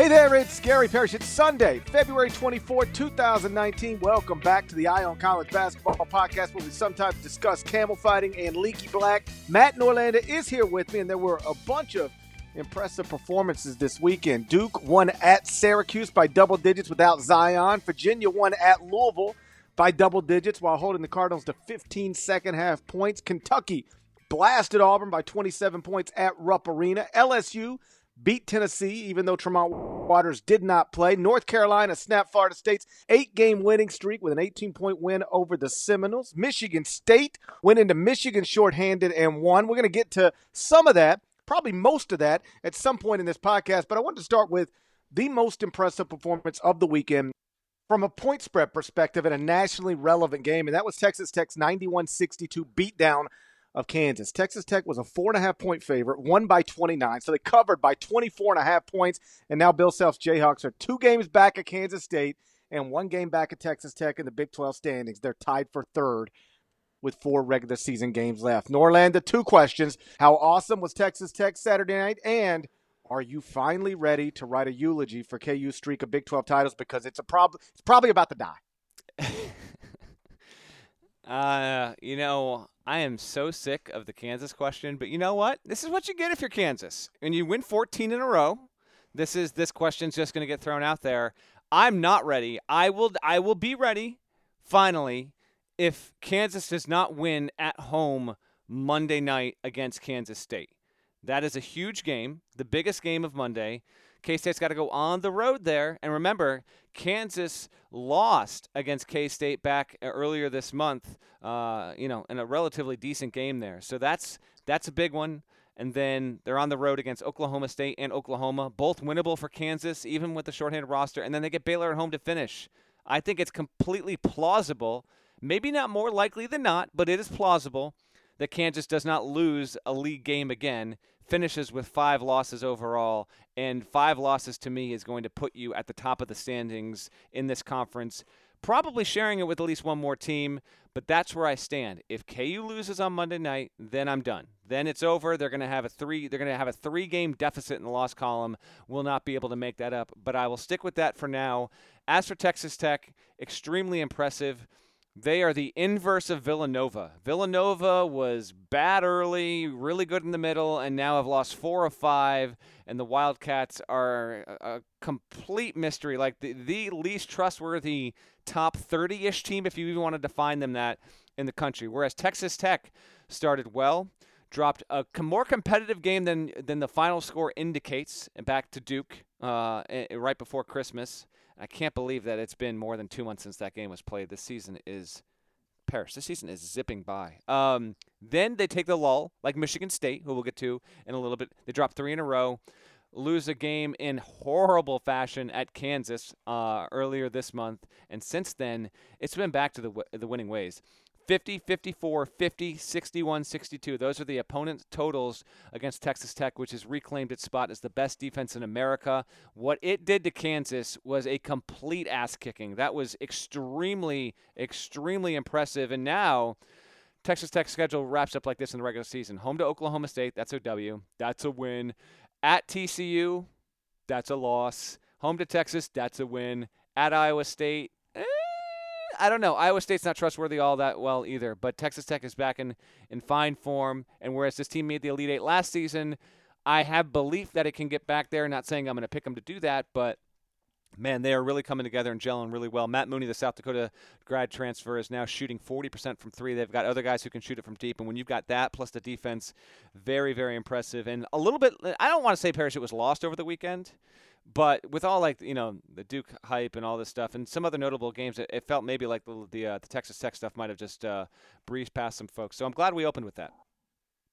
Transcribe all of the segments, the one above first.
Hey there, it's Gary Parrish. It's Sunday, February 24, 2019. Welcome back to the Eye on College Basketball Podcast, where we sometimes discuss camel fighting and leaky black. Matt Norlander is here with me, and there were a bunch of impressive performances this weekend. Duke won at Syracuse by double digits without Zion. Virginia won at Louisville by double digits while holding the Cardinals to 15 second half points. Kentucky blasted Auburn by 27 points at Rupp Arena. LSU beat Tennessee, even though Tremont Waters did not play. North Carolina snapped Florida State's eight game winning streak with an 18 point win over the Seminoles. Michigan State went into Michigan shorthanded and won. We're going to get to some of that, probably most of that, at some point in this podcast, but I want to start with the most impressive performance of the weekend from a point spread perspective in a nationally relevant game, and that was Texas Tech's 91 62 beatdown of Kansas. Texas Tech was a four and a half point favorite, won by 29, so they covered by 24 and a half points. And now Bill Self's Jayhawks are two games back at Kansas State and one game back at Texas Tech in the Big 12 standings. They're tied for third with four regular season games left. Norlander, two questions. How awesome was Texas Tech Saturday night? And are you finally ready to write a eulogy for KU's streak of Big 12 titles? Because it's a prob- it's probably about to die. Uh, you know, I am so sick of the Kansas question, but you know what? This is what you get if you're Kansas. and you win 14 in a row, this is this question's just going to get thrown out there. I'm not ready. I will I will be ready finally if Kansas does not win at home Monday night against Kansas State. That is a huge game, the biggest game of Monday. K State's got to go on the road there. And remember, Kansas lost against K State back earlier this month. Uh, you know, in a relatively decent game there. So that's that's a big one. And then they're on the road against Oklahoma State and Oklahoma, both winnable for Kansas, even with the shorthanded roster. And then they get Baylor at home to finish. I think it's completely plausible, maybe not more likely than not, but it is plausible that Kansas does not lose a league game again finishes with five losses overall, and five losses to me is going to put you at the top of the standings in this conference. Probably sharing it with at least one more team, but that's where I stand. If KU loses on Monday night, then I'm done. Then it's over. They're going to have a three. They're going to have a three-game deficit in the loss column. Will not be able to make that up. But I will stick with that for now. As for Texas Tech, extremely impressive. They are the inverse of Villanova. Villanova was bad early, really good in the middle, and now have lost four of five. And the Wildcats are a complete mystery, like the, the least trustworthy top 30 ish team, if you even want to define them that, in the country. Whereas Texas Tech started well, dropped a more competitive game than, than the final score indicates, and back to Duke uh, right before Christmas. I can't believe that it's been more than two months since that game was played. This season is Parrish. This season is zipping by. Um, then they take the lull, like Michigan State, who we'll get to in a little bit. They drop three in a row, lose a game in horrible fashion at Kansas uh, earlier this month, and since then it's been back to the the winning ways. 50, 54, 50, 61, 62. Those are the opponent totals against Texas Tech, which has reclaimed its spot as the best defense in America. What it did to Kansas was a complete ass kicking. That was extremely, extremely impressive. And now. Texas Tech schedule wraps up like this in the regular season. Home to Oklahoma State, that's a W. That's a win. At TCU, that's a loss. Home to Texas, that's a win. At Iowa State, I don't know. Iowa State's not trustworthy all that well either, but Texas Tech is back in, in fine form. And whereas this team made the Elite Eight last season, I have belief that it can get back there. Not saying I'm going to pick them to do that, but man, they are really coming together and gelling really well. Matt Mooney, the South Dakota grad transfer, is now shooting 40% from three. They've got other guys who can shoot it from deep. And when you've got that plus the defense, very, very impressive. And a little bit, I don't want to say it was lost over the weekend. But with all like you know the Duke hype and all this stuff, and some other notable games, it, it felt maybe like the the, uh, the, Texas Tech stuff might have just uh, breezed past some folks. So I'm glad we opened with that.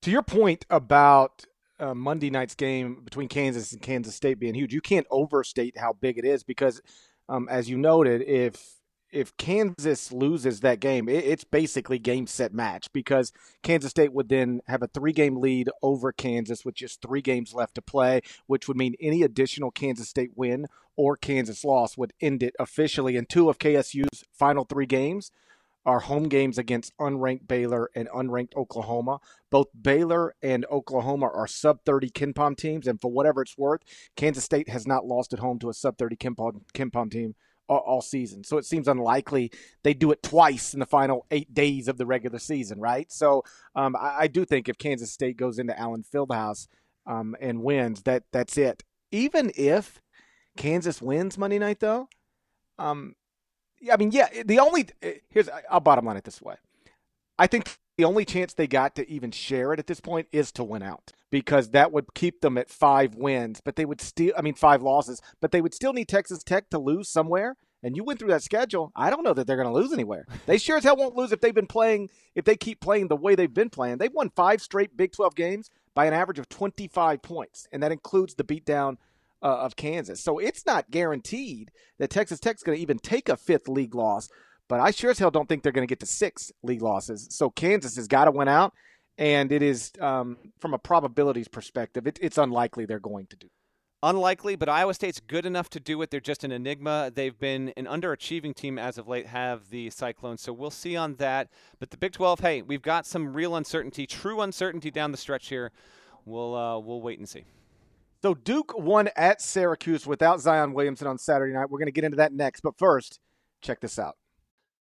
To your point about uh, Monday night's game between Kansas and Kansas State being huge, you can't overstate how big it is because, um, as you noted, if if Kansas loses that game, it, it's basically game set match because Kansas State would then have a three game lead over Kansas with just three games left to play, which would mean any additional Kansas State win or Kansas loss would end it officially. And two of KSU's final three games are home games against unranked Baylor and unranked Oklahoma. Both Baylor and Oklahoma are sub 30 KenPom teams, and for whatever it's worth, Kansas State has not lost at home to a sub 30 KenPom, KenPom team all, all, season. So it seems unlikely they do it twice in the final eight days of the regular season, right? So um, I, I, do think if Kansas State goes into Allen Fieldhouse um, and wins, that that's it. Even if Kansas wins Monday night, though, um, I mean, yeah, the only here's I'll bottom line it this way. I think the only chance they got to even share it at this point is to win out because that would keep them at five wins, but they would still, I mean, five losses, but they would still need Texas Tech to lose somewhere. And you went through that schedule. I don't know that they're going to lose anywhere. They sure as hell won't lose if they've been playing, if they keep playing the way they've been playing. They've won five straight Big 12 games by an average of 25 points, and that includes the beatdown uh, of Kansas. So it's not guaranteed that Texas Tech's going to even take a fifth league loss. But I sure as hell don't think they're going to get to six league losses. So Kansas has got to win out, and it is um, from a probabilities perspective, it, it's unlikely they're going to do. Unlikely, but Iowa State's good enough to do it. They're just an enigma. They've been an underachieving team as of late, have the Cyclones. So we'll see on that. But the Big 12, hey, we've got some real uncertainty, true uncertainty down the stretch here. We'll uh, we'll wait and see. So Duke won at Syracuse without Zion Williamson on Saturday night. We're going to get into that next, but first, check this out.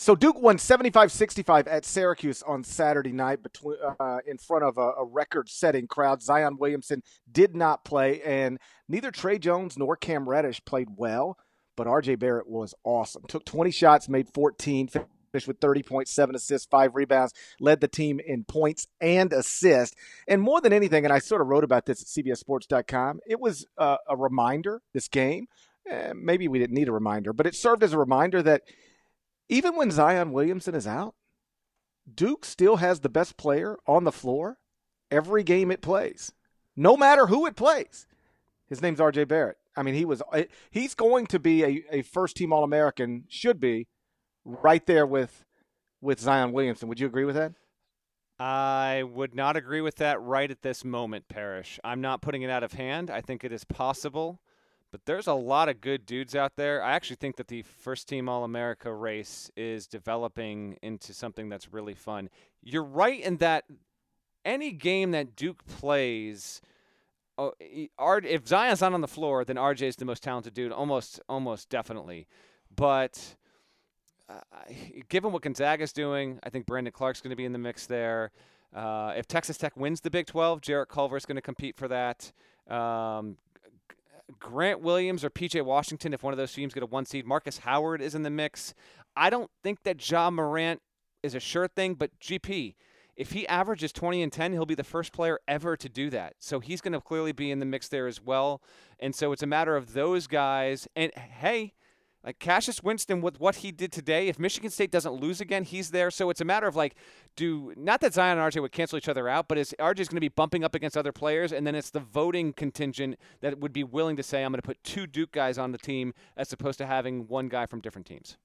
So Duke won 75-65 at Syracuse on Saturday night between, uh, in front of a, a record-setting crowd. Zion Williamson did not play, and neither Tre Jones nor Cam Reddish played well, but R.J. Barrett was awesome. Took 20 shots, made 14, finished with 30.7 assists, five rebounds, led the team in points and assists. And more than anything, and I sort of wrote about this at CBSSports.com, it was uh, a reminder, this game. Maybe we didn't need a reminder, but it served as a reminder that – even when Zion Williamson is out, Duke still has the best player on the floor every game it plays, no matter who it plays. His name's RJ Barrett. I mean, he was eh, he's going to be a, a first team All American, should be right there with with Zion Williamson. Would you agree with that? I would not agree with that right at this moment, Parrish. I'm not putting it out of hand. I think it is possible. But there's a lot of good dudes out there. I actually think that the first team All America race is developing into something that's really fun. You're right in that any game that Duke plays, oh, if Zion's not on the floor, then RJ is the most talented dude, almost, almost definitely. But uh, given what Gonzaga's doing, I think Brandon Clarke's going to be in the mix there. Uh, if Texas Tech wins the Big 12, Jarrett Culver's going to compete for that. Um, Grant Williams or PJ Washington, if one of those teams get a one seed. Marcus Howard is in the mix. I don't think that Ja Morant is a sure thing, but GP, if he averages 20 and 10, he'll be the first player ever to do that. So he's going to clearly be in the mix there as well. And so it's a matter of those guys. And hey, like Cassius Winston, with what he did today, if Michigan State doesn't lose again, he's there. So it's a matter of like, do not that Zion and RJ would cancel each other out, but is RJ is going to be bumping up against other players, and then it's the voting contingent that would be willing to say, I'm going to put two Duke guys on the team as opposed to having one guy from different teams.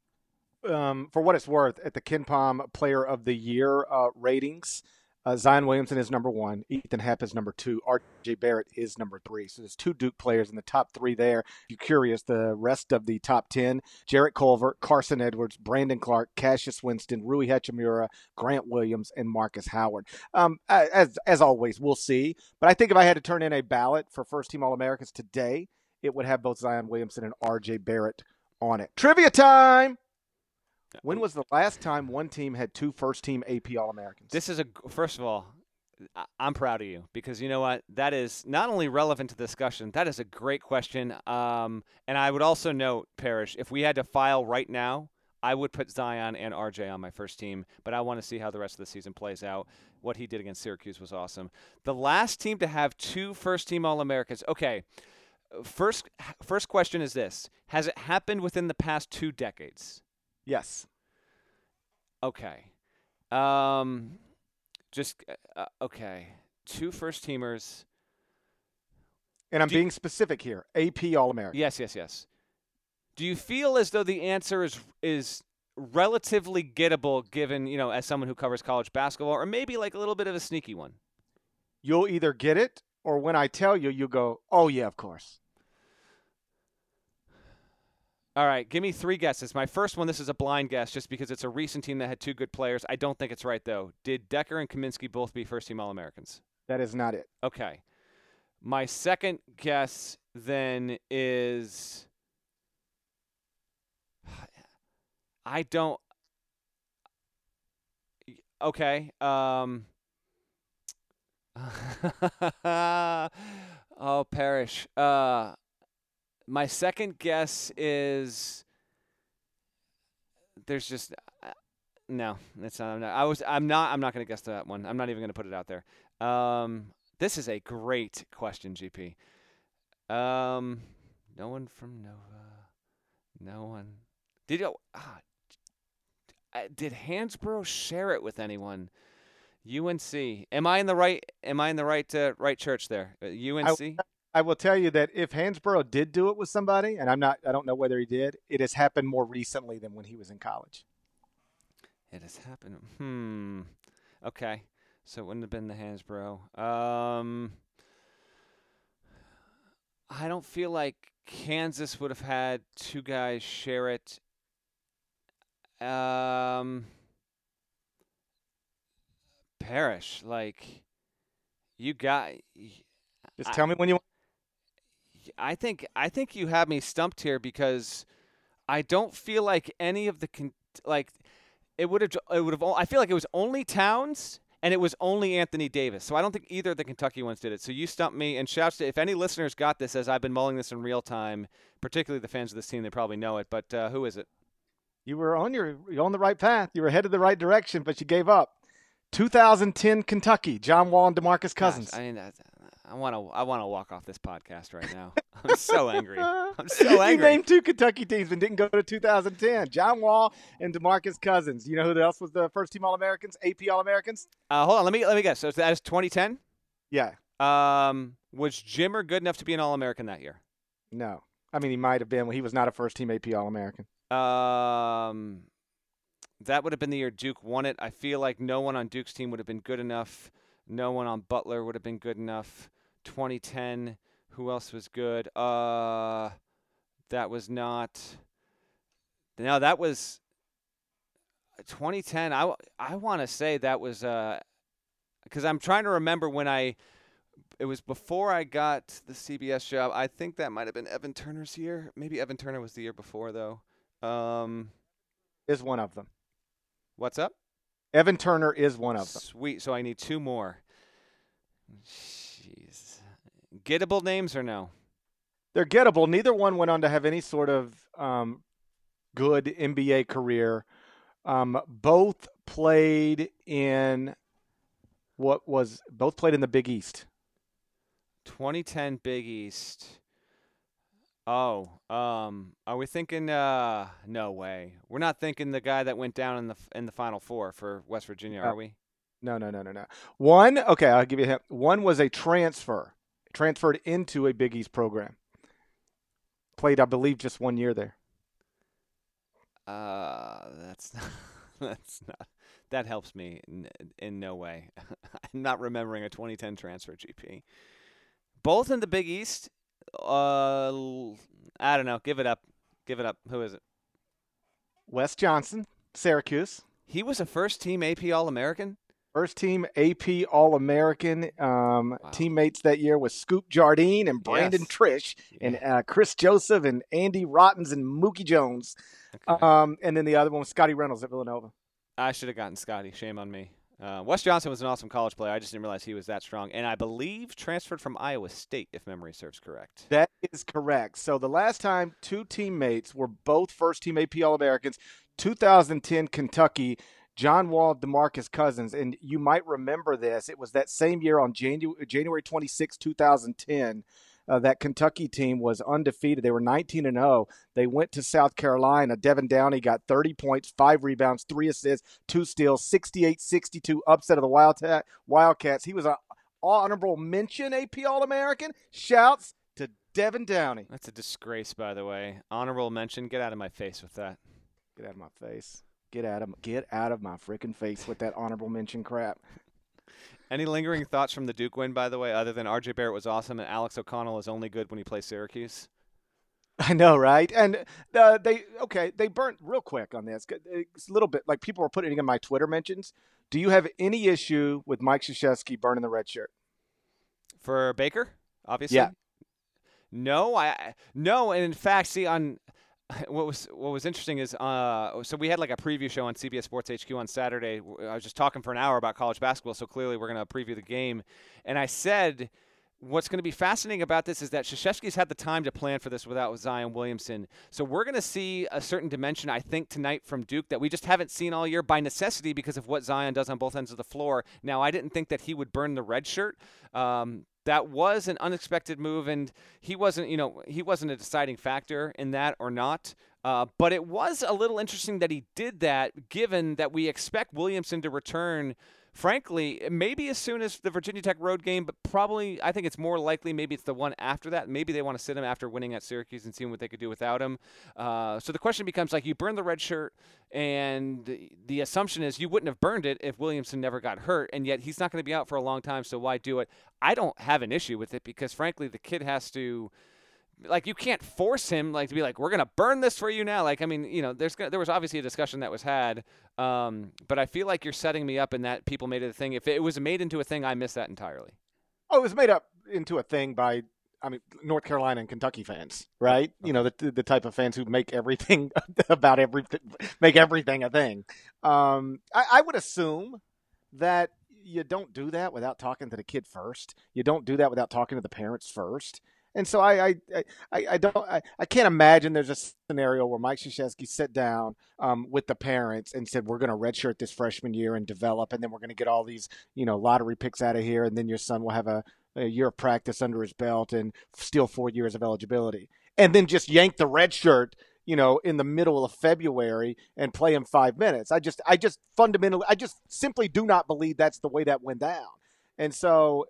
Um, for what it's worth, at the KenPom Player of the Year uh, ratings, Uh, Zion Williamson is number one. Ethan Happ is number two. R.J. Barrett is number three. So there's two Duke players in the top three there. If you're curious, the rest of the top 10 Jarrett Culver, Carson Edwards, Brandon Clarke, Cassius Winston, Rui Hachimura, Grant Williams, and Marcus Howard. Um, as, as always, we'll see. But I think if I had to turn in a ballot for first team All Americans today, it would have both Zion Williamson and R.J. Barrett on it. Trivia time! When was the last time one team had two first team AP All Americans? This is a first of all, I'm proud of you because you know what? That is not only relevant to the discussion. That is a great question. Um, and I would also note, Parrish, if we had to file right now, I would put Zion and RJ on my first team, but I want to see how the rest of the season plays out. What he did against Syracuse was awesome. The last team to have two first team All Americans. Okay. First first question is this. Has it happened within the past 2 decades? Yes. Okay. Um, just uh, uh okay. Two first teamers. And I'm Do being specific here. AP All American. Yes, yes, yes. Do you feel as though the answer is is relatively gettable given, you know, as someone who covers college basketball or maybe like a little bit of a sneaky one? You'll either get it or when I tell you you go, "Oh yeah, of course." All right, give me three guesses. My first one, this is a blind guess just because it's a recent team that had two good players. I don't think it's right, though. Did Dekker and Kaminsky both be first team All Americans? That is not it. Okay. My second guess then is. I don't. Okay. Um. oh, Parrish. Uh, my second guess is there's just uh, no, it's not, not. I was. I'm not. I'm not going to guess that one. I'm not even going to put it out there. Um, this is a great question, GP. Um, no one from Nova. No one. Did you? Ah, did Hansbrough share it with anyone? UNC. Am I in the right? Am I in the right uh, right church there? UNC. Uh, I, I will tell you that if Hansbrough did do it with somebody, and I'm not, I don't know whether he did, it has happened more recently than when he was in college. It has happened. Hmm. Okay. So it wouldn't have been the Hansbrough. Um, I don't feel like Kansas would have had two guys share it. Um, Parrish, like you got. Just tell I, me when you I think I think you have me stumped here because I don't feel like any of the con- like it would have it would have I feel like it was only Towns and it was only Anthony Davis. So I don't think either of the Kentucky ones did it. So you stumped me and shouts to if any listeners got this as I've been mulling this in real time, particularly the fans of this team, they probably know it. But uh, who is it? You were on your you're on the right path. You were headed the right direction, but you gave up. 2010 Kentucky, John Wall and DeMarcus Cousins. Gosh, I mean, I want to. I want to walk off this podcast right now. I'm so angry. I'm so angry. You named two Kentucky teams and didn't go to 2010. John Wall and Demarcus Cousins. You know who else was the first team All Americans? AP All Americans. Uh, hold on. Let me let me guess. So that is 2010. Yeah. Um, was Jimmer good enough to be an All American that year? No. I mean, he might have been. He was not a first team AP All American. Um, that would have been the year Duke won it. I feel like no one on Duke's team would have been good enough. No one on Butler would have been good enough. 2010. Who else was good? Uh, that was not. No, that was 2010. I, I want to say that was uh, because I'm trying to remember when I. It was before I got the CBS job. I think that might have been Evan Turner's year. Maybe Evan Turner was the year before though. Um, is one of them. What's up? Evan Turner is one of them. Sweet. So I need two more. Jeez. Gettable names or no? They're gettable. Neither one went on to have any sort of um, good NBA career. Um, both played in what was both played in the Big East. 2010 Big East. Oh, um, are we thinking? Uh, no way. We're not thinking the guy that went down in the in the Final Four for West Virginia, uh, are we? No, no, no, no, no. One, okay, I'll give you a hint. One was a transfer, transferred into a Big East program. Played, I believe, just one year there. Uh, that's not, that's not that helps me in, in no way. I'm not remembering a 2010 transfer GP. Both in the Big East. Uh, I don't know. Give it up. Give it up. Who is it? Wes Johnson, Syracuse. He was a first team AP All American. First team AP All American. Um, wow. Teammates that year was Scoop Jardine and Brandon yes. Yeah. and uh, Kris Joseph and Andy Rautins and Mookie Jones. Okay. Um, and then the other one was Scottie Reynolds at Villanova. I should have gotten Scottie. Shame on me. Uh, Wes Johnson was an awesome college player. I just didn't realize he was that strong. And I believe transferred from Iowa State, if memory serves correct. That is correct. So the last time two teammates were both first team AP All Americans, 2010 Kentucky, John Wall, DeMarcus Cousins. And you might remember this. It was that same year on January, January 26, 2010 uh, that Kentucky team was undefeated. They were 19 and 0. They went to South Carolina. Devin Downey got 30 points, five rebounds, three assists, two steals, 68 62 upset of the Wildcat, Wildcats. He was an honorable mention AP All American. Shouts to Devin Downey. That's a disgrace, by the way. Honorable mention. Get out of my face with that. Get out of my face. Get out of get out of my freaking face with that honorable mention crap. Any lingering thoughts from the Duke win, by the way, other than RJ Barrett was awesome and Alex O'Connell is only good when he plays Syracuse? I know, right? And uh, they okay, they burnt real quick on this. It's a little bit like people were putting in my Twitter mentions. Do you have any issue with Mike Krzyzewski burning the red shirt for Baker? Obviously, yeah. No, I no, and in fact, see on what was what was interesting is uh, so we had like a preview show on CBS Sports HQ on Saturday. I was just talking for an hour about college basketball, so clearly we're going to preview the game. And I said, what's going to be fascinating about this is that Krzyzewski's had the time to plan for this without Zion Williamson. So we're going to see a certain dimension, I think, tonight from Duke that we just haven't seen all year by necessity because of what Zion does on both ends of the floor. Now, I didn't think that he would burn the red shirt. Um, that was an unexpected move, and he wasn't, you know, he wasn't a deciding factor in that or not. Uh, but it was a little interesting that he did that, given that we expect Williamson to return frankly, maybe as soon as the Virginia Tech road game, but probably I think it's more likely maybe it's the one after that. Maybe they want to sit him after winning at Syracuse and seeing what they could do without him. Uh, so the question becomes like you burn the red shirt, and the assumption is you wouldn't have burned it if Williamson never got hurt, and yet he's not going to be out for a long time. So why do it? I don't have an issue with it because frankly the kid has to like you can't force him like to be like we're gonna burn this for you now like i mean you know there's gonna there was obviously a discussion that was had um, but i feel like you're setting me up in that people made it a thing if it was made into a thing i missed that entirely oh it was made up into a thing by I mean, North Carolina and Kentucky fans, right? Okay. You know, the the type of fans who make everything about everything, make everything a thing. Um, I, I would assume that you don't do that without talking to the kid first. You don't do that without talking to the parents first. And so I, I, I, I don't, I, I can't imagine there's a scenario where Mike Krzyzewski sat down um, with the parents and said, "We're going to redshirt this freshman year and develop, and then we're going to get all these, you know, lottery picks out of here, and then your son will have a, a year of practice under his belt and steal four years of eligibility, and then just yank the red shirt." you know, in the middle of February and play him five minutes. I just, I just fundamentally, I just simply do not believe that's the way that went down. And so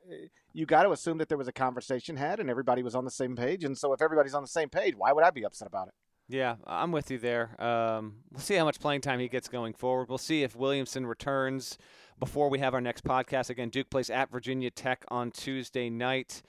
you got to assume that there was a conversation had and everybody was on the same page. And so if everybody's on the same page, why would I be upset about it? Yeah, I'm with you there. Um, we'll see how much playing time he gets going forward. We'll see if Williamson returns before we have our next podcast. Again, Duke plays at Virginia Tech on Tuesday night.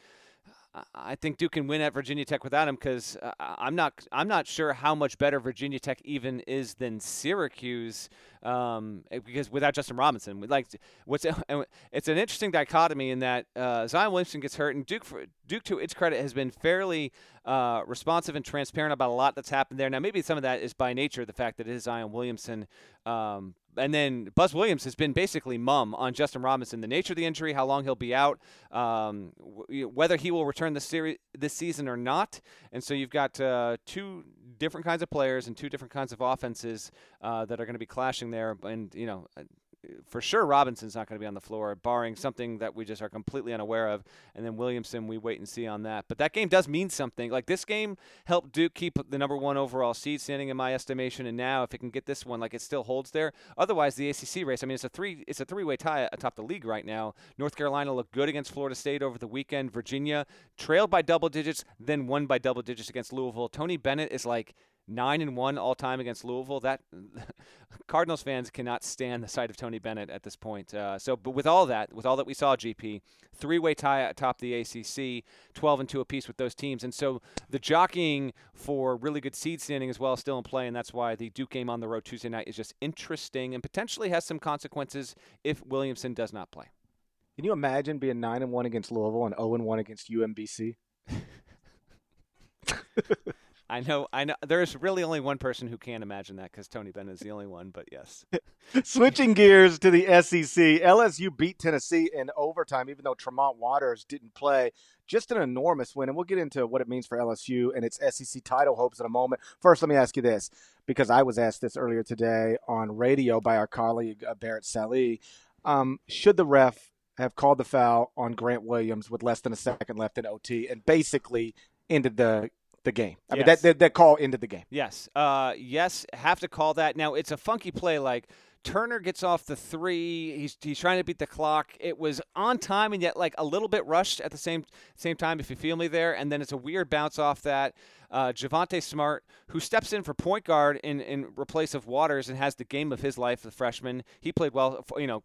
I think Duke can win at Virginia Tech without him because uh, I'm not I'm not sure how much better Virginia Tech even is than Syracuse um, eh, because without Justin Robinson, like what's it's an interesting dichotomy in that uh, Zion Williamson gets hurt and Duke for, Duke to its credit has been fairly uh, responsive and transparent about a lot that's happened there. Now maybe some of that is by nature the fact that it is Zion Williamson, um, and then Buzz Williams has been basically mum on Justin Robinson. The nature of the injury, how long he'll be out, um, w- whether he will return the series this season or not. And so you've got uh, two different kinds of players and two different kinds of offenses uh, that are going to be clashing there. And you know, for sure Robinson's not going to be on the floor, barring something that we just are completely unaware of. And then Williamson, we wait and see on that. But that game does mean something. Like this game helped Duke keep the number one overall seed standing in my estimation. And now if it can get this one, like it still holds there. Otherwise, the ACC race. I mean, it's a three it's a three way tie atop the league right now. North Carolina looked good against Florida State over the weekend. Virginia trailed by double digits, then won by double digits against Louisville. Tony Bennett is like nine and one all time against Louisville. That Cardinals fans cannot stand the sight of Tony Bennett at this point. Uh, so, but with all that, with all that we saw, GP three-way tie atop the ACC, 12 and two apiece with those teams, and so the jockeying for really good seed standing as well is still in play, and that's why the Duke game on the road Tuesday night is just interesting and potentially has some consequences if Williamson does not play. Can you imagine being nine and one against Louisville and zero and one against UMBC? I know, I know. There's really only one person who can't imagine that because Tony Bennett is the only one. But yes. Switching gears to the SEC, LSU beat Tennessee in overtime, even though Tremont Waters didn't play. Just an enormous win, and we'll get into what it means for LSU and its SEC title hopes in a moment. First, let me ask you this, because I was asked this earlier today on radio by our colleague uh, Barrett Sallee. Um, should the ref have called the foul on Grant Williams with less than a second left in OT and basically ended the the game. I yes. mean, that, that, that call into the game. Yes. Uh, yes, have to call that. Now, it's a funky play. Like, Turner gets off the three. He's, he's trying to beat the clock. It was on time and yet like a little bit rushed at the same same time. If you feel me there, and then it's a weird bounce off that. Uh, Javonte Smart, who steps in for point guard in in replace of Waters and has the game of his life, the freshman. He played well. You know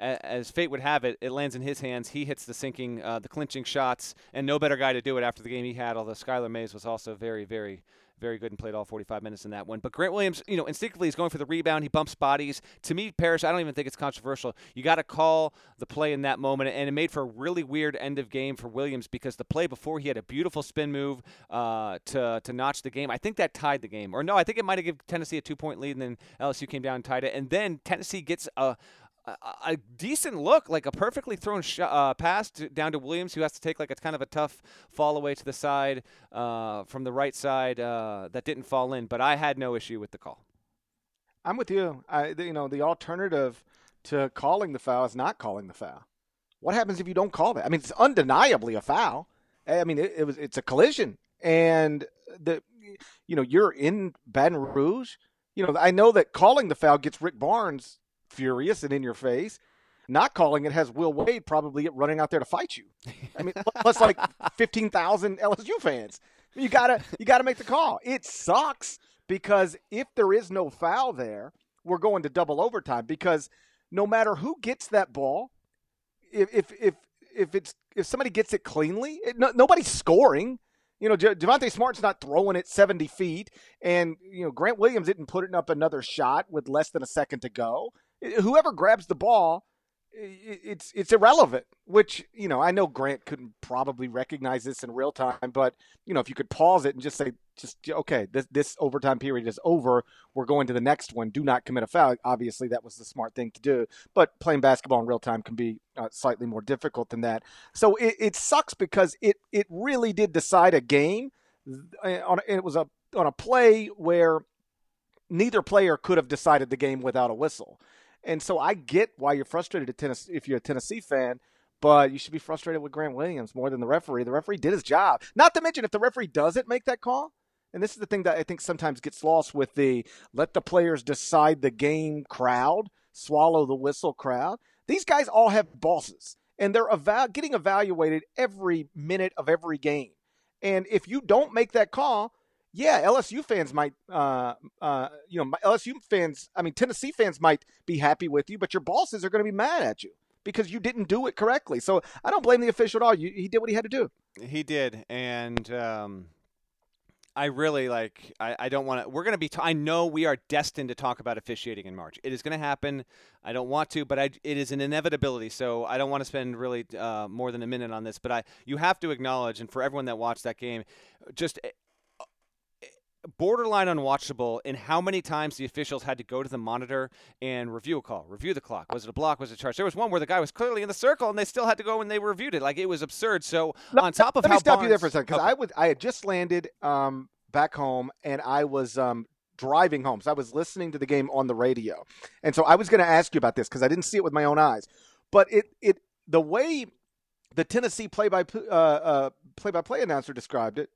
as fate would have it, it lands in his hands. He hits the sinking, uh, the clinching shots, and no better guy to do it after the game he had. Although Skylar Mays was also very, very, very good and played all 45 minutes in that one. But Grant Williams, you know, instinctively is going for the rebound. He bumps bodies. To me, Parrish, I don't even think it's controversial. You got to call the play in that moment, and it made for a really weird end of game for Williams because the play before he had a beautiful spin move uh, to to notch the game. I think that tied the game, or no, I think it might have given Tennessee a two point lead, and then LSU came down and tied it. And then Tennessee gets a a, a decent look, like a perfectly thrown sh- uh, pass to, down to Williams, who has to take like a kind of a tough fall away to the side uh, from the right side uh, that didn't fall in. But I had no issue with the call. I'm with you. I, you know, the alternative to calling the foul is not calling the foul. What happens if you don't call it? I mean, it's undeniably a foul. I mean, it, it was it's a collision, and the you know you're in Baton Rouge. You know, I know that calling the foul gets Rick Barnes furious and in your face. Not calling it has Will Wade probably running out there to fight you. I mean, plus like fifteen thousand LSU fans. You gotta you gotta make the call. It sucks because if there is no foul there, we're going to double overtime because no matter who gets that ball, if if if, if it's if somebody gets it cleanly, it, no, nobody's scoring. You know, Javonte Smart's not throwing it 70 feet, and you know Grant Williams didn't put it up another shot with less than a second to go whoever grabs the ball, it's it's irrelevant. Which you know, I know Grant couldn't probably recognize this in real time, but you know, if you could pause it and just say, just okay, this this overtime period is over. We're going to the next one. Do not commit a foul. Obviously, that was the smart thing to do. But playing basketball in real time can be uh, slightly more difficult than that. So it, it sucks because it it really did decide a game. On it was a on a play where neither player could have decided the game without a whistle. And so I get why you're frustrated at Tennessee if you're a Tennessee fan, but you should be frustrated with Grant Williams more than the referee. The referee did his job. Not to mention if the referee doesn't make that call, and this is the thing that I think sometimes gets lost with the let the players decide the game crowd, swallow the whistle crowd. These guys all have bosses, and they're eval- getting evaluated every minute of every game. And if you don't make that call, yeah, LSU fans might, uh, uh, you know, LSU fans, I mean, Tennessee fans might be happy with you, but your bosses are going to be mad at you because you didn't do it correctly. So I don't blame the official at all. You, he did what he had to do. He did, and um, I really like. I, I don't want to. We're going to be. T- I know we are destined to talk about officiating in March. It is going to happen. I don't want to, but I, it is an inevitability. So I don't want to spend really uh, more than a minute on this. But I, you have to acknowledge, and for everyone that watched that game, just borderline unwatchable in how many times the officials had to go to the monitor and review a call, review the clock. Was it a block? Was it a charge? There was one where the guy was clearly in the circle and they still had to go and they reviewed it. Like it was absurd. So on top of let how me stop Barnes, you there for a second because. I was I had just landed um, back home and I was um, driving home. So I was listening to the game on the radio, and so I was going to ask you about this because I didn't see it with my own eyes. But it it the way the Tennessee play by uh, uh, play by play announcer described it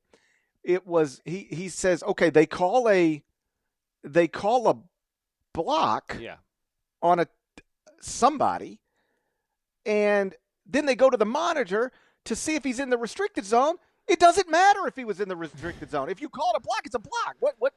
it was he he says okay they call a they call a block yeah. on a somebody and then they go to the monitor to see if he's in the restricted zone. It doesn't matter if he was in the restricted zone. If you call it a block it's a block. What what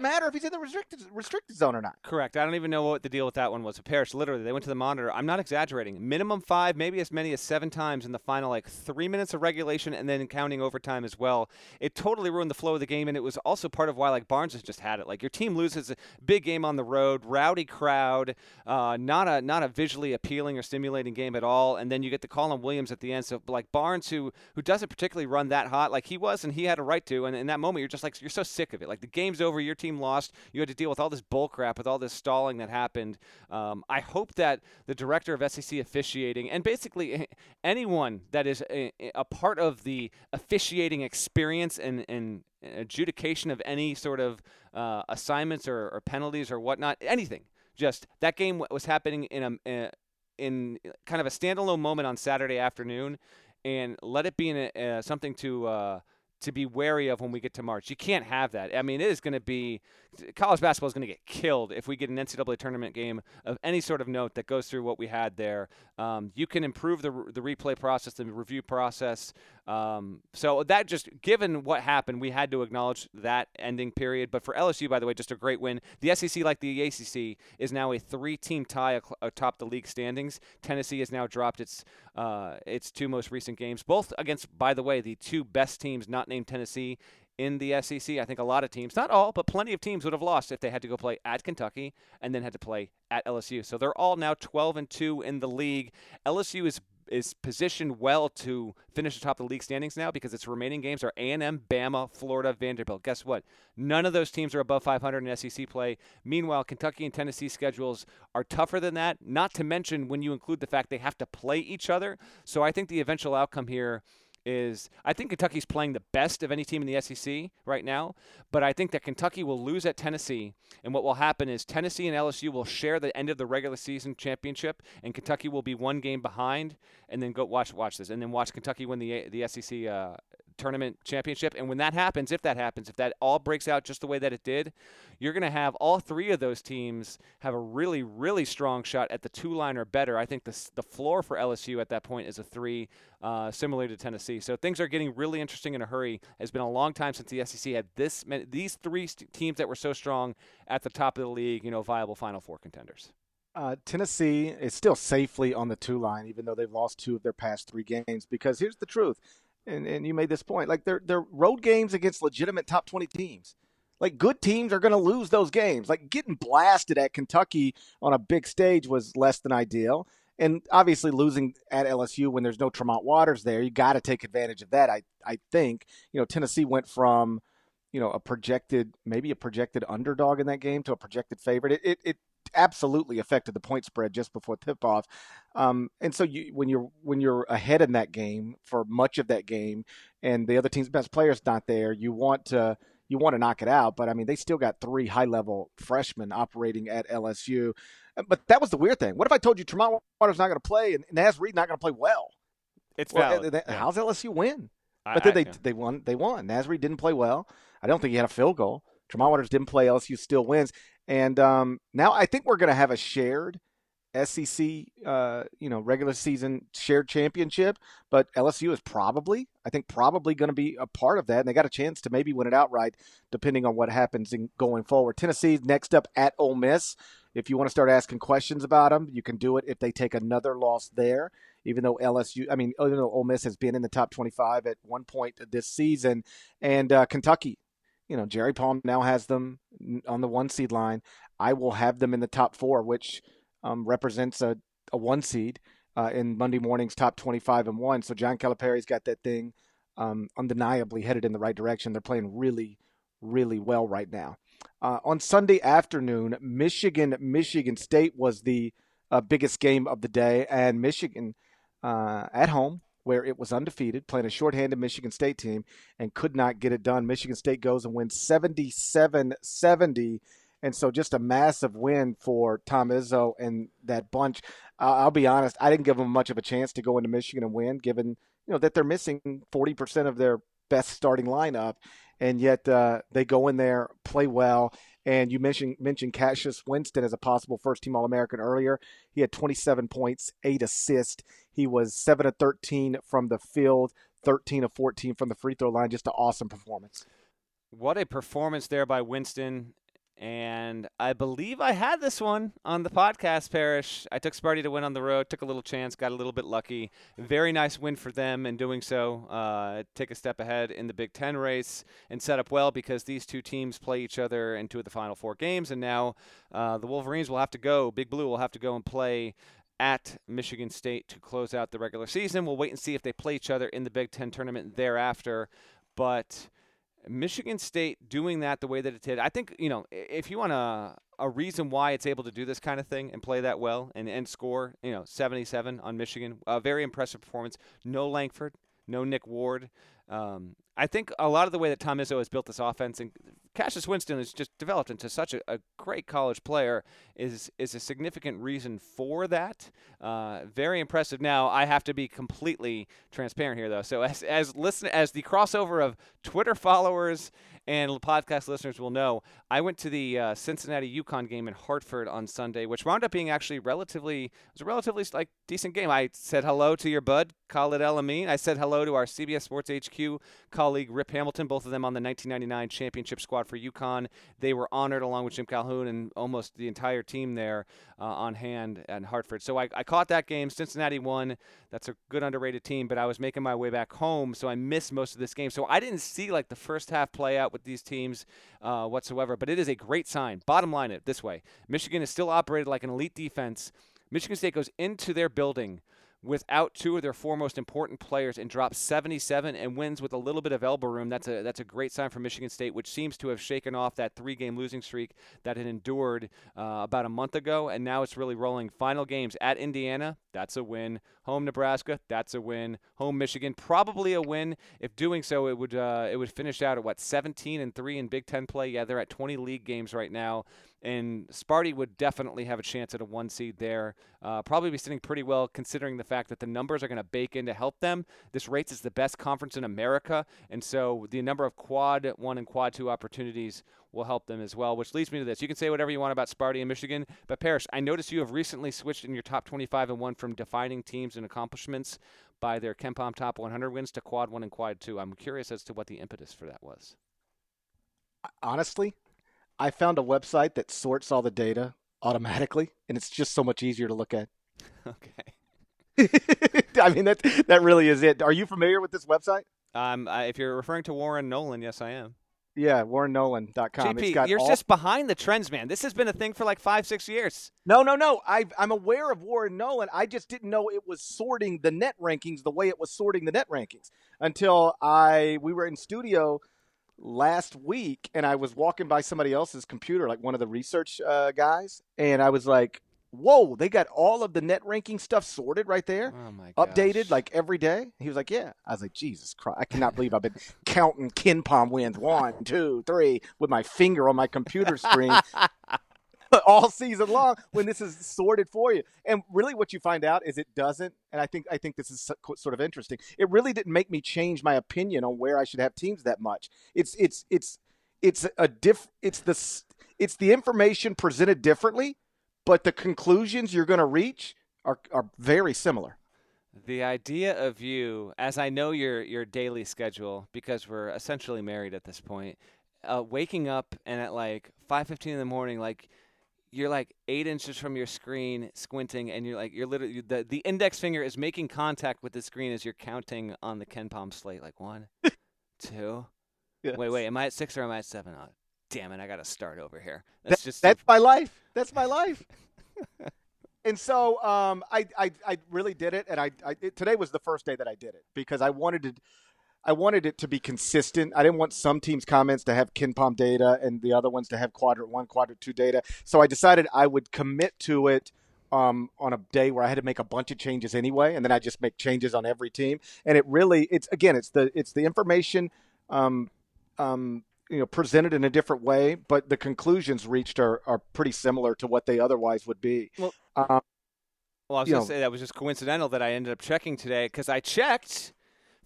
matter if he's in the restricted restricted zone or not. Correct. I don't even know what the deal with that one was. Parrish, literally, they went to the monitor. I'm not exaggerating. Minimum five, maybe as many as seven times in the final, like three minutes of regulation, and then counting overtime as well. It totally ruined the flow of the game, and it was also part of why like Barnes has just had it. Like your team loses a big game on the road, rowdy crowd, uh, not a not a visually appealing or stimulating game at all, and then you get the Colin Williams at the end. So like Barnes, who who doesn't particularly run that hot, like he was, and he had a right to, and in that moment you're just like you're so sick of it. Like the game's over, your team lost. You had to deal with all this bull crap, with all this stalling that happened. Um, I hope that the director of SEC officiating and basically anyone that is a, a part of the officiating experience and, and adjudication of any sort of uh, assignments or, or, penalties or whatnot, anything. Just that game was happening in a in kind of a standalone moment on Saturday afternoon, and let it be in a, something to. Uh, to be wary of when we get to March. You can't have that. I mean, it is going to be college basketball is going to get killed if we get an NCAA tournament game of any sort of note that goes through what we had there. Um, you can improve the the replay process, the review process. Um, so that just given what happened, we had to acknowledge that ending period. But for LSU, by the way, just a great win. The SEC, like the ACC, is now a three-team tie atop the league standings. Tennessee has now dropped its uh, its two most recent games, both against, by the way, the two best teams not named Tennessee in the SEC. I think a lot of teams, not all, but plenty of teams would have lost if they had to go play at Kentucky and then had to play at LSU. So they're all now 12 and 2 in the league. LSU is is positioned well to finish atop the league standings now because its remaining games are A&M, Bama, Florida, Vanderbilt. Guess what? None of those teams are above 500 in SEC play. Meanwhile, Kentucky and Tennessee schedules are tougher than that, not to mention when you include the fact they have to play each other. So I think the eventual outcome here – is I think Kentucky's playing the best of any team in the SEC right now, but I think that Kentucky will lose at Tennessee, and what will happen is Tennessee and LSU will share the end of the regular season championship, and Kentucky will be one game behind, and then go watch watch this, and then watch Kentucky win the the SEC uh, tournament championship. And when that happens, if that happens, if that all breaks out just the way that it did, you're going to have all three of those teams have a really, really strong shot at the two line or better. I think the, the floor for LSU at that point is a three, uh, similar to Tennessee. So things are getting really interesting in a hurry. It's been a long time since the SEC had this many, these three st- teams that were so strong at the top of the league, you know, viable Final Four contenders. Uh, Tennessee is still safely on the two line, even though they've lost two of their past three games. Because here's the truth: and, and you made this point. Like they're they're road games against legitimate top twenty teams. Like good teams are going to lose those games. Like getting blasted at Kentucky on a big stage was less than ideal, and obviously losing at LSU when there's no Tremont Waters there, you got to take advantage of that. I I think you know Tennessee went from you know a projected maybe a projected underdog in that game to a projected favorite. It it, it absolutely affected the point spread just before tip off. Um, and so you, when you're when you're ahead in that game for much of that game, and the other team's best player's not there, you want to you want to knock it out. But I mean, they still got three high level freshmen operating at LSU. Uh, but that was the weird thing. What if I told you Tremont Waters not going to play and Naz Reid not going to play well? It's well, valid. How's LSU win? But then I, they they won. They won. Naz Reid didn't play well. I don't think he had a field goal. Tremont Waters didn't play. LSU still wins. And um, now I think we're going to have a shared SEC, uh, you know, regular season shared championship. But LSU is probably, I think, probably going to be a part of that, and they got a chance to maybe win it outright, depending on what happens in going forward. Tennessee next up at Ole Miss. If you want to start asking questions about them, you can do it if they take another loss there. Even though LSU, I mean, even though Ole Miss has been in the top 25 at one point this season, and uh, Kentucky you know, Jerry Palm now has them on the one seed line. I will have them in the top four, which um, represents a, a one seed uh, in Monday morning's top 25 and one. So John Calipari's got that thing um, undeniably headed in the right direction. They're playing really, really well right now. Uh, on Sunday afternoon, Michigan, Michigan State was the uh, biggest game of the day, and Michigan uh, at home where it was undefeated, playing a shorthanded Michigan State team and could not get it done. Michigan State goes and wins 77 70. And so just a massive win for Tom Izzo and that bunch. Uh, I'll be honest, I didn't give them much of a chance to go into Michigan and win, given you know that they're missing 40% of their best starting lineup. And yet uh, they go in there, play well, and you mentioned mentioned Cassius Winston as a possible first team All American earlier. He had 27 points, eight assists. He was seven of 13 from the field, 13 of 14 from the free throw line. Just an awesome performance. What a performance there by Winston. And I believe I had this one on the podcast, Parrish. I took Sparty to win on the road, took a little chance, got a little bit lucky. Very nice win for them in doing so. Uh, take a step ahead in the Big Ten race and set up well because these two teams play each other in two of the final four games, and now uh, the Wolverines will have to go, Big Blue will have to go and play at Michigan State to close out the regular season. We'll wait and see if they play each other in the Big Ten tournament thereafter. But Michigan State doing that the way that it did, I think, you know, if you want a, a reason why it's able to do this kind of thing and play that well and, and score, you know, 77 on Michigan, a very impressive performance. No Langford, no Nick Ward. Um, I think a lot of the way that Tom Izzo has built this offense and Cassius Winston has just developed into such a, a great college player is is a significant reason for that. Uh, very impressive. Now I have to be completely transparent here though. So as as listen as the crossover of Twitter followers and podcast listeners will know, I went to the uh, Cincinnati UConn game in Hartford on Sunday, which wound up being actually relatively was a relatively like decent game. I said hello to your bud Khalid El Amin. I said hello to our CBS Sports HQ colleague Rip Hamilton, both of them on the 1999 championship squad for UConn. They were honored along with Jim Calhoun and almost the entire team there uh, on hand at Hartford. So I, I caught that game. Cincinnati won. That's a good underrated team, but I was making my way back home, so I missed most of this game. So I didn't see like the first half play out with these teams uh, whatsoever. But it is a great sign. Bottom line, it this way: Michigan is still operated like an elite defense. Michigan State goes into their building without two of their four most important players and drops 77 and wins with a little bit of elbow room. That's a that's a great sign for Michigan State, which seems to have shaken off that three-game losing streak that had endured uh, about a month ago, and now it's really rolling. Final games at Indiana, that's a win. Home Nebraska, that's a win. Home Michigan, probably a win. If doing so, it would uh, it would finish out at what 17 and three in Big Ten play. Yeah, they're at 20 league games right now and Sparty would definitely have a chance at a one seed there. Uh, probably be sitting pretty well considering the fact that the numbers are going to bake in to help them. This rates is the best conference in America, and so the number of quad one and quad two opportunities will help them as well. Which leads me to this: you can say whatever you want about Sparty and Michigan, but Parrish, I noticed you have recently switched in your top 25 and one from defining teams and accomplishments by their KenPom top 100 wins to quad one and quad two. I'm curious as to what the impetus for that was. Honestly, I found a website that sorts all the data automatically, and it's just so much easier to look at. Okay. I mean that that really is it. Are you familiar with this website? Um, uh, if you're referring to Warren Nolan, yes, I am. Yeah, warrennolan.com. GP, you're all... just behind the trends, man. This has been a thing for like five, six years. No, no, no. I, I'm aware of Warren Nolan. I just didn't know it was sorting the net rankings the way it was sorting the net rankings until I we were in studio last week and I was walking by somebody else's computer, like one of the research uh, guys, and I was like, whoa, they got all of the net ranking stuff sorted right there, oh updated like every day. He was like, yeah. I was like, Jesus Christ, I cannot believe I've been counting KenPom wins one, two, three with my finger on my computer screen. all season long when this is sorted for you. And really, what you find out is it doesn't. And I think I think this is sort of interesting. It really didn't make me change my opinion on where I should have teams that much. It's it's it's it's a diff. It's the it's the information presented differently, but the conclusions you're going to reach are are very similar. The idea of you, as I know your your daily schedule, because we're essentially married at this point, uh, waking up and at like 5:15 in the morning, like you're like eight inches from your screen squinting and you're like you're literally the, the index finger is making contact with the screen as you're counting on the KenPom slate like one two yes. wait wait am i at six or am i at seven oh, damn it i gotta start over here that's that, just that's my life that's my life and so um, I, I i really did it and i, I it, today was the first day that i did it because i wanted to I wanted it to be consistent. I didn't want some teams' comments to have KenPom data and the other ones to have quadrant one, quadrant two data. So I decided I would commit to it um, on a day where I had to make a bunch of changes anyway, and then I just make changes on every team. And it really, it's again, it's the it's the information, um, um, you know, presented in a different way, but the conclusions reached are are pretty similar to what they otherwise would be. Well, um, well I was going to say that was just coincidental that I ended up checking today because I checked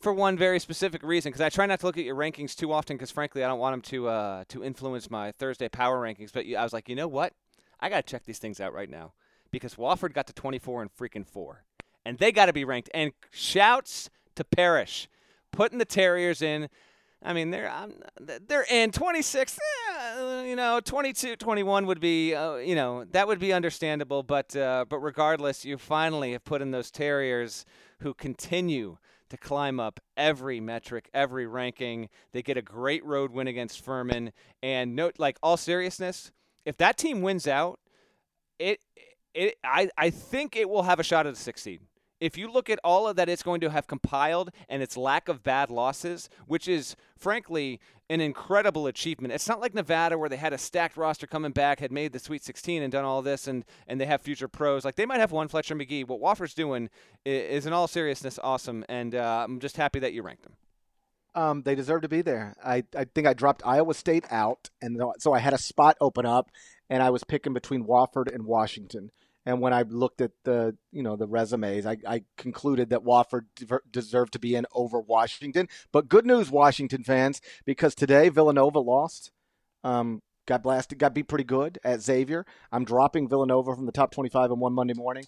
for one very specific reason because I try not to look at your rankings too often because frankly I don't want them to uh, to influence my Thursday power rankings. But I was like, you know what? I got to check these things out right now because Wofford got to 24 and freaking four, and they got to be ranked. And shouts to Parrish putting the Terriers in. I mean, they're um, they're in 26. Eh, you know, 22, 21 would be, uh, you know, that would be understandable. But uh, but regardless, you finally have put in those Terriers who continue to climb up every metric, every ranking. They get a great road win against Furman, and note, like all seriousness, if that team wins out, it it I I think it will have a shot at the sixth seed if you look at all of that it's going to have compiled and its lack of bad losses, which is frankly an incredible achievement. It's not like Nevada where they had a stacked roster coming back, had made the Sweet 16 and done all this, and and they have future pros. Like they might have one Fletcher Magee. What Wofford's doing is, in all seriousness, awesome, and uh, I'm just happy that you ranked them. Um, they deserve to be there. I, I think I dropped Iowa State out, and so I had a spot open up, and I was picking between Wofford and Washington. And when I looked at the, you know, the resumes, I, I concluded that Wofford deserved to be in over Washington. But good news, Washington fans, because today Villanova lost. Um, got blasted, got beat pretty good at Xavier. I'm dropping Villanova from the top 25 on one Monday morning.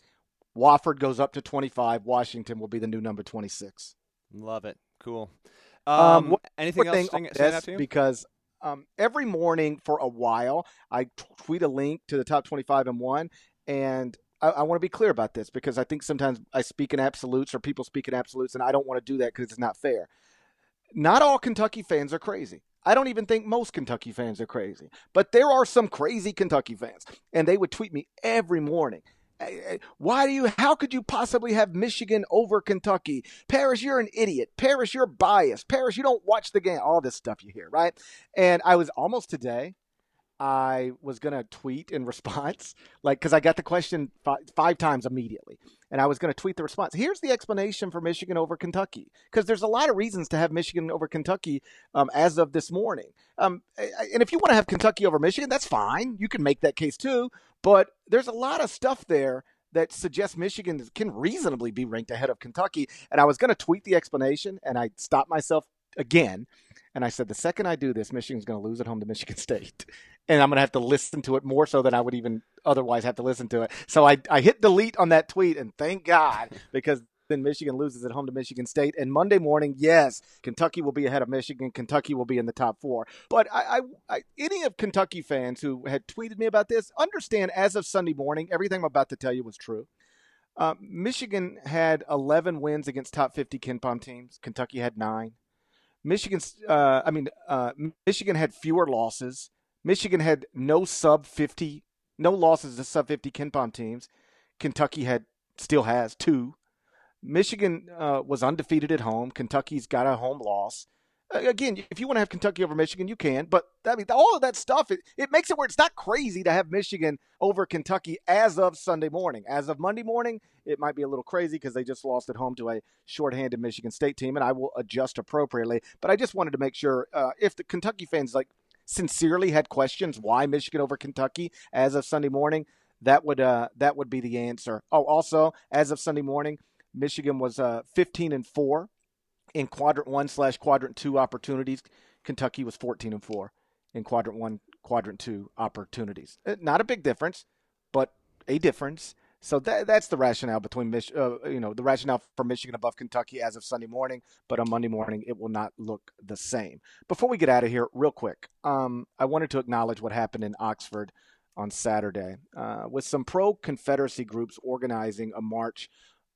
Wofford goes up to 25. Washington will be the new number 26. Love it. Cool. Um, um anything else stand, stand out to you? Because um, every morning for a while, I tweet a link to the top 25 and one, and I, I want to be clear about this because I think sometimes I speak in absolutes or people speak in absolutes, and I don't want to do that because it's not fair. Not all Kentucky fans are crazy. I don't even think most Kentucky fans are crazy, but there are some crazy Kentucky fans, and they would tweet me every morning. Why do you, how could you possibly have Michigan over Kentucky? Parrish, you're an idiot. Parrish, you're biased. Parrish, you don't watch the game. All this stuff you hear, right? And I was almost today, I was going to tweet in response, like, because I got the question five, five times immediately. And I was going to tweet the response. Here's the explanation for Michigan over Kentucky, because there's a lot of reasons to have Michigan over Kentucky um, as of this morning. Um, and if you want to have Kentucky over Michigan, that's fine. You can make that case too. But there's a lot of stuff there that suggests Michigan can reasonably be ranked ahead of Kentucky. And I was going to tweet the explanation, and I stopped myself again. And I said, the second I do this, Michigan's going to lose at home to Michigan State and I'm going to have to listen to it more so than I would even otherwise have to listen to it. So I, I hit delete on that tweet, and thank God because then Michigan loses at home to Michigan State. And Monday morning, yes, Kentucky will be ahead of Michigan. Kentucky will be in the top four. But I, I, I, any of Kentucky fans who had tweeted me about this understand as of Sunday morning, everything I'm about to tell you was true. Uh, Michigan had 11 wins against top 50 KenPom teams. Kentucky had nine. Michigan, uh, I mean, uh, Michigan had fewer losses. Michigan had no sub 50, no losses to sub 50 KenPom teams. Kentucky had still has two. Michigan uh, was undefeated at home. Kentucky's got a home loss. Again, if you want to have Kentucky over Michigan, you can. But I mean, all of that stuff it, it makes it where it's not crazy to have Michigan over Kentucky as of Sunday morning. As of Monday morning, it might be a little crazy because they just lost at home to a shorthanded Michigan State team, and I will adjust appropriately. But I just wanted to make sure uh, if the Kentucky fans like sincerely had questions why Michigan over Kentucky as of Sunday morning, that would uh, that would be the answer. Oh, also as of Sunday morning, Michigan was uh, 15 and four in quadrant one slash quadrant two opportunities. Kentucky was 14 and four in quadrant one, quadrant two opportunities. Uh, not a big difference, but a difference. So that, that's the rationale between Mich- uh, you know the rationale for Michigan above Kentucky as of Sunday morning, but on Monday morning it will not look the same. Before we get out of here, real quick, um, I wanted to acknowledge what happened in Oxford on Saturday uh, with some pro Confederacy groups organizing a march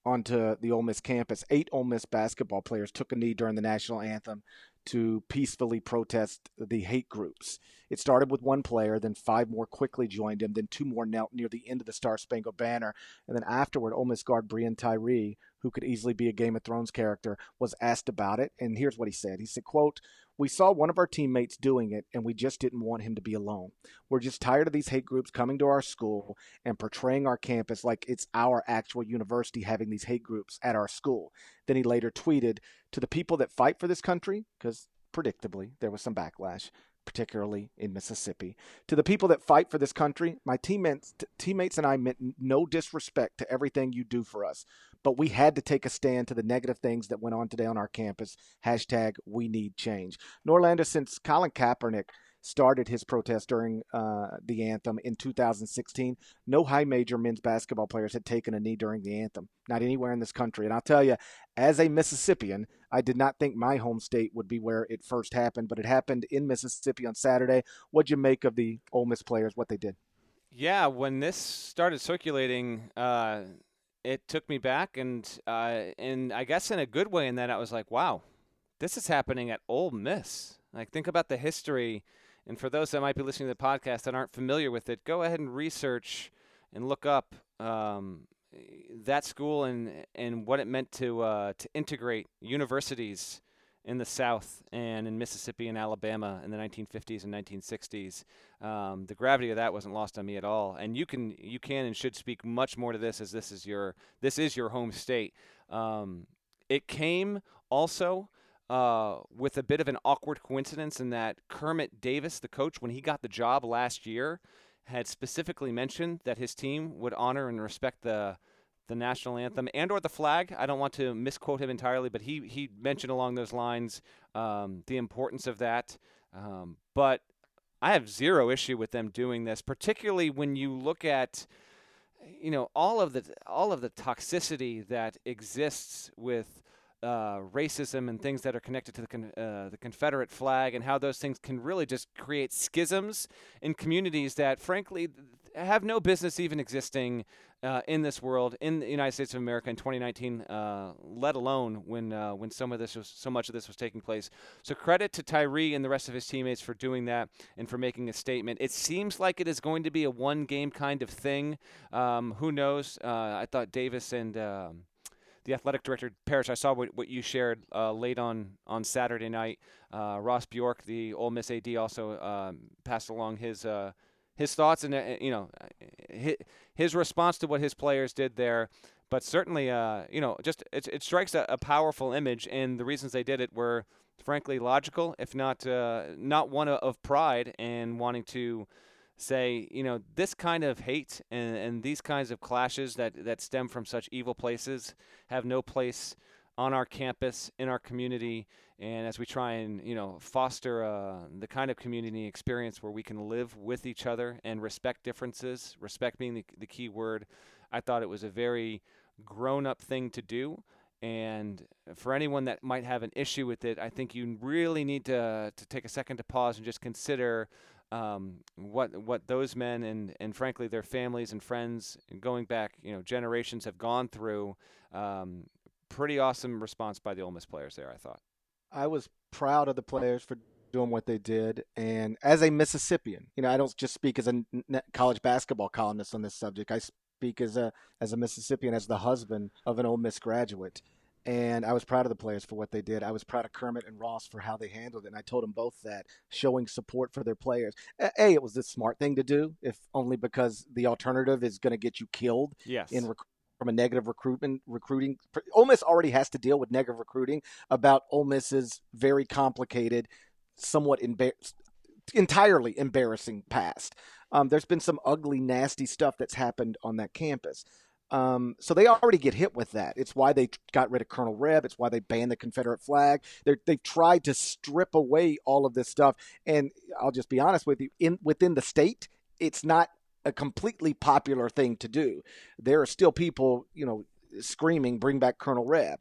onto the Ole Miss campus. Eight Ole Miss basketball players took a knee during the national anthem to peacefully protest the hate groups. It started with one player, then five more quickly joined him, then two more knelt near the end of the Star Spangled Banner, and then afterward, Ole Miss guard Breein Tyree, who could easily be a Game of Thrones character, was asked about it, and here's what he said. He said, quote, we saw one of our teammates doing it, and we just didn't want him to be alone. We're just tired of these hate groups coming to our school and portraying our campus like it's our actual university having these hate groups at our school. Then he later tweeted to the people that fight for this country, because predictably there was some backlash, particularly in Mississippi. To the people that fight for this country, my teammates, teammates and I meant no disrespect to everything you do for us but we had to take a stand to the negative things that went on today on our campus. Hashtag we need change. Norlander, since Colin Kaepernick started his protest during uh, the anthem in 2016. No high major men's basketball players had taken a knee during the anthem, not anywhere in this country. And I'll tell you, as a Mississippian, I did not think my home state would be where it first happened, but it happened in Mississippi on Saturday. What'd you make of the Ole Miss players, what they did? Yeah, when this started circulating, uh, it took me back, and uh, and I guess in a good way. In that I was like, wow, this is happening at Ole Miss. Like, think about the history. And for those that might be listening to the podcast that aren't familiar with it, go ahead and research and look up um, that school and and what it meant to uh, to integrate universities in the South and in Mississippi and Alabama in the 1950s and 1960s. Um, the gravity of that wasn't lost on me at all. And you can you can and should speak much more to this as this is your this is your home state. Um, it came also. Uh, with a bit of an awkward coincidence in that Kermit Davis, the coach, when he got the job last year, had specifically mentioned that his team would honor and respect the the national anthem and or the flag. I don't want to misquote him entirely, but he he mentioned along those lines um, the importance of that. Um, but I have zero issue with them doing this, particularly when you look at you know all of the all of the toxicity that exists with uh, racism and things that are connected to the, con- uh, the Confederate flag and how those things can really just create schisms in communities that, frankly, have no business even existing uh, in this world, in the United States of America in 2019, uh, let alone when uh, when some of this was so much of this was taking place. So credit to Tyree and the rest of his teammates for doing that and for making a statement. It seems like it is going to be a one game kind of thing. Um, who knows? Uh, I thought Davis and um, the athletic director Parrish. I saw what, what you shared uh, late on on Saturday night. Uh, Ross Bjork, the Ole Miss AD, also um, passed along his uh, his thoughts and uh, you know his, his, response to what his players did there. But certainly, uh, you know, just it, it strikes a, a, powerful image, and the reasons they did it were frankly logical, if not uh, not one of pride and wanting to say, you know, this kind of hate and, and these kinds of clashes that, that stem from such evil places have no place on our campus, in our community, and as we try and you know foster uh, the kind of community experience where we can live with each other and respect differences, respect being the, the key word, I thought it was a very grown-up thing to do. And for anyone that might have an issue with it, I think you really need to to take a second to pause and just consider um, what what those men and and frankly their families and friends going back you know generations have gone through. Um, pretty awesome response by the Ole Miss players there. I thought. I was proud of the players for doing what they did, and as a Mississippian, you know, I don't just speak as a college basketball columnist on this subject. I speak as a as a Mississippian, as the husband of an Ole Miss graduate and I was proud of the players for what they did. I was proud of Kermit and Ross for how they handled it, and I told them both that, showing support for their players. A, it was the smart thing to do, if only because the alternative is going to get you killed. Yes. In rec- from a negative recruitment recruiting, Ole Miss already has to deal with negative recruiting about Ole Miss's very complicated, somewhat embar- entirely embarrassing past. Um, there's been some ugly, nasty stuff that's happened on that campus. Um, so they already get hit with that. It's why they got rid of Colonel Reb. It's why they banned the Confederate flag. they have tried to strip away all of this stuff. And I'll just be honest with you, in within the state, it's not a completely popular thing to do. There are still people, you know, screaming, "Bring back Colonel Reb."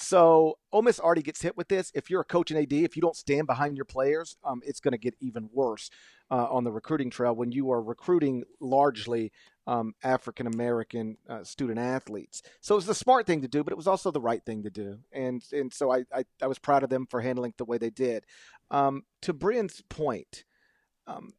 So Ole Miss already gets hit with this. If you're a coach in AD, if you don't stand behind your players, um, it's going to get even worse uh, on the recruiting trail when you are recruiting largely um, African American uh, student athletes. So it was the smart thing to do, but it was also the right thing to do. And and so I I, I was proud of them for handling it the way they did. Um, to Brian's point, um,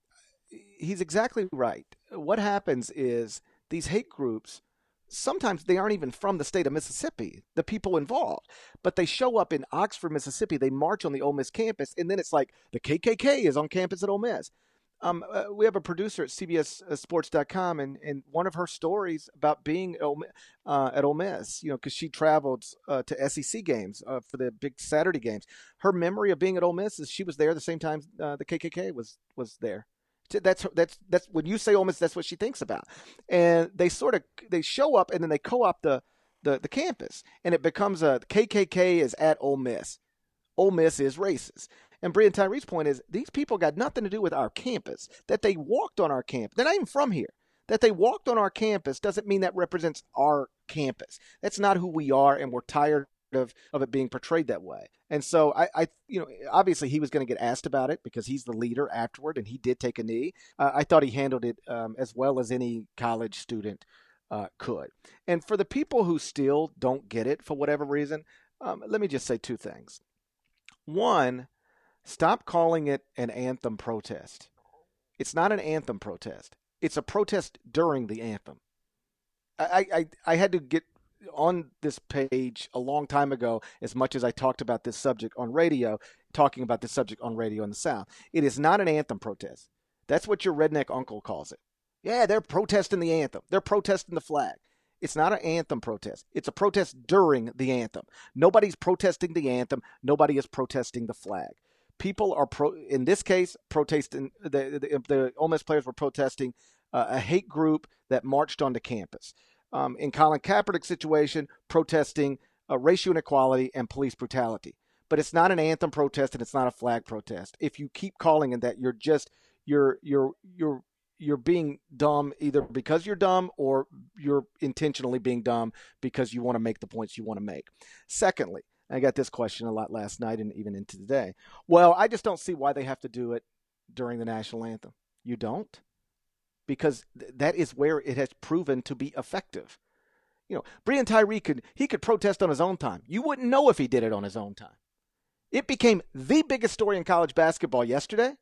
he's exactly right. What happens is these hate groups sometimes they aren't even from the state of Mississippi, the people involved, but they show up in Oxford, Mississippi. They march on the Ole Miss campus, and then it's like the KKK is on campus at Ole Miss. Um, uh, we have a producer at CBSSports.com, and, and one of her stories about being uh, at Ole Miss, you know, because she traveled uh, to SEC games uh, for the big Saturday games. Her memory of being at Ole Miss is she was there the same time uh, the KKK was was there that's that's that's when you say Ole Miss, that's what she thinks about. And they sort of they show up and then they co-opt the the, the campus, and it becomes a KKK is at Ole Miss. Ole Miss is racist, And Brian Tyree's point is these people got nothing to do with our campus. That they walked on our campus. They're not even from here. That they walked on our campus doesn't mean that represents our campus. That's not who we are, and we're tired of, of it being portrayed that way. And so I, I you know, obviously he was going to get asked about it because he's the leader afterward, and he did take a knee. Uh, I thought he handled it um, as well as any college student uh, could. And for the people who still don't get it for whatever reason, um, let me just say two things. One, stop calling it an anthem protest. It's not an anthem protest. It's a protest during the anthem. I, I, I had to get on this page a long time ago, as much as I talked about this subject on radio, talking about this subject on radio in the South. It is not an anthem protest. That's what your redneck uncle calls it. Yeah, they're protesting the anthem. They're protesting the flag. It's not an anthem protest. It's a protest during the anthem. Nobody's protesting the anthem. Nobody is protesting the flag. People are pro. In this case, protesting. The the, the Ole Miss players were protesting uh, a hate group that marched onto campus. Um, in Colin Kaepernick's situation, protesting uh, racial inequality and police brutality. But it's not an anthem protest and it's not a flag protest. If you keep calling it that, you're just you're you're you're you're being dumb either because you're dumb or you're intentionally being dumb because you want to make the points you want to make. Secondly, I got this question a lot last night and even into today. Well, I just don't see why they have to do it during the national anthem. You don't? Because th- that is where it has proven to be effective. You know, Brian Tyree could he could protest on his own time. You wouldn't know if he did it on his own time. It became the biggest story in college basketball yesterday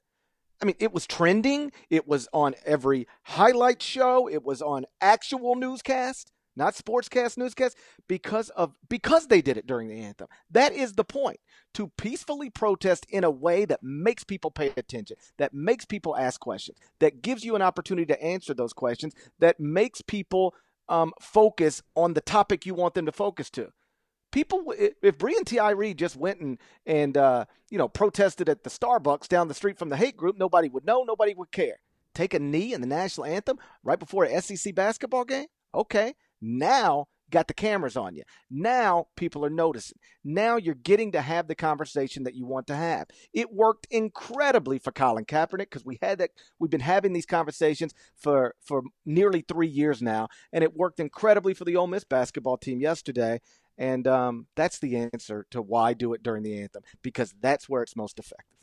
I mean, it was trending. It was on every highlight show. It was on actual newscast, not sportscast newscast, because of because they did it during the anthem. That is the point. To peacefully protest in a way that makes people pay attention, that makes people ask questions, that gives you an opportunity to answer those questions, that makes people um, focus on the topic you want them to focus to people if Brian Tyree just went and and uh, you know protested at the Starbucks down the street from the hate group, nobody would know, nobody would care. Take a knee in the national anthem right before an SEC basketball game. Okay, now got the cameras on you. Now people are noticing. Now you're getting to have the conversation that you want to have. It worked incredibly for Colin Kaepernick because we had that. We've been having these conversations for for nearly three years now, and it worked incredibly for the Ole Miss basketball team yesterday. And um, that's the answer to why do it during the anthem because that's where it's most effective.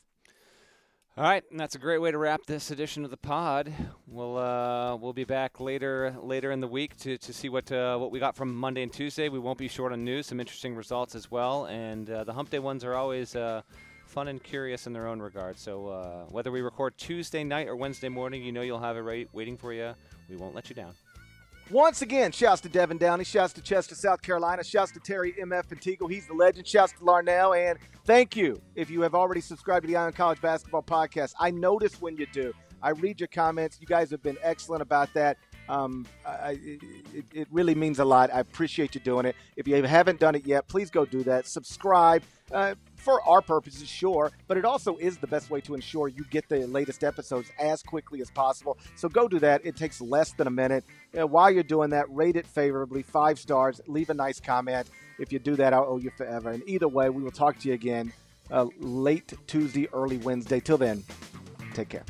All right, and that's a great way to wrap this edition of the pod. We'll uh, we'll be back later later in the week to, to see what uh, what we got from Monday and Tuesday. We won't be short on news, some interesting results as well, and uh, the Hump Day ones are always uh, fun and curious in their own regard. So uh, whether we record Tuesday night or Wednesday morning, you know you'll have it right waiting for you. We won't let you down. Once again, shouts to Devin Downey, shouts to Chester, South Carolina, shouts to Terry MF Antigo. He's the legend. Shouts to Larnell. And thank you if you have already subscribed to the Eye on College Basketball Podcast. I notice when you do. I read your comments. You guys have been excellent about that. Um, I, it, it, really means a lot. I appreciate you doing it. If you haven't done it yet, please go do that. Subscribe. Uh, for our purposes, sure, but it also is the best way to ensure you get the latest episodes as quickly as possible. So go do that. It takes less than a minute. Uh, while you're doing that, rate it favorably, five stars, leave a nice comment. If you do that, I'll owe you forever. And either way, we will talk to you again uh, late Tuesday, early Wednesday. Till then, take care.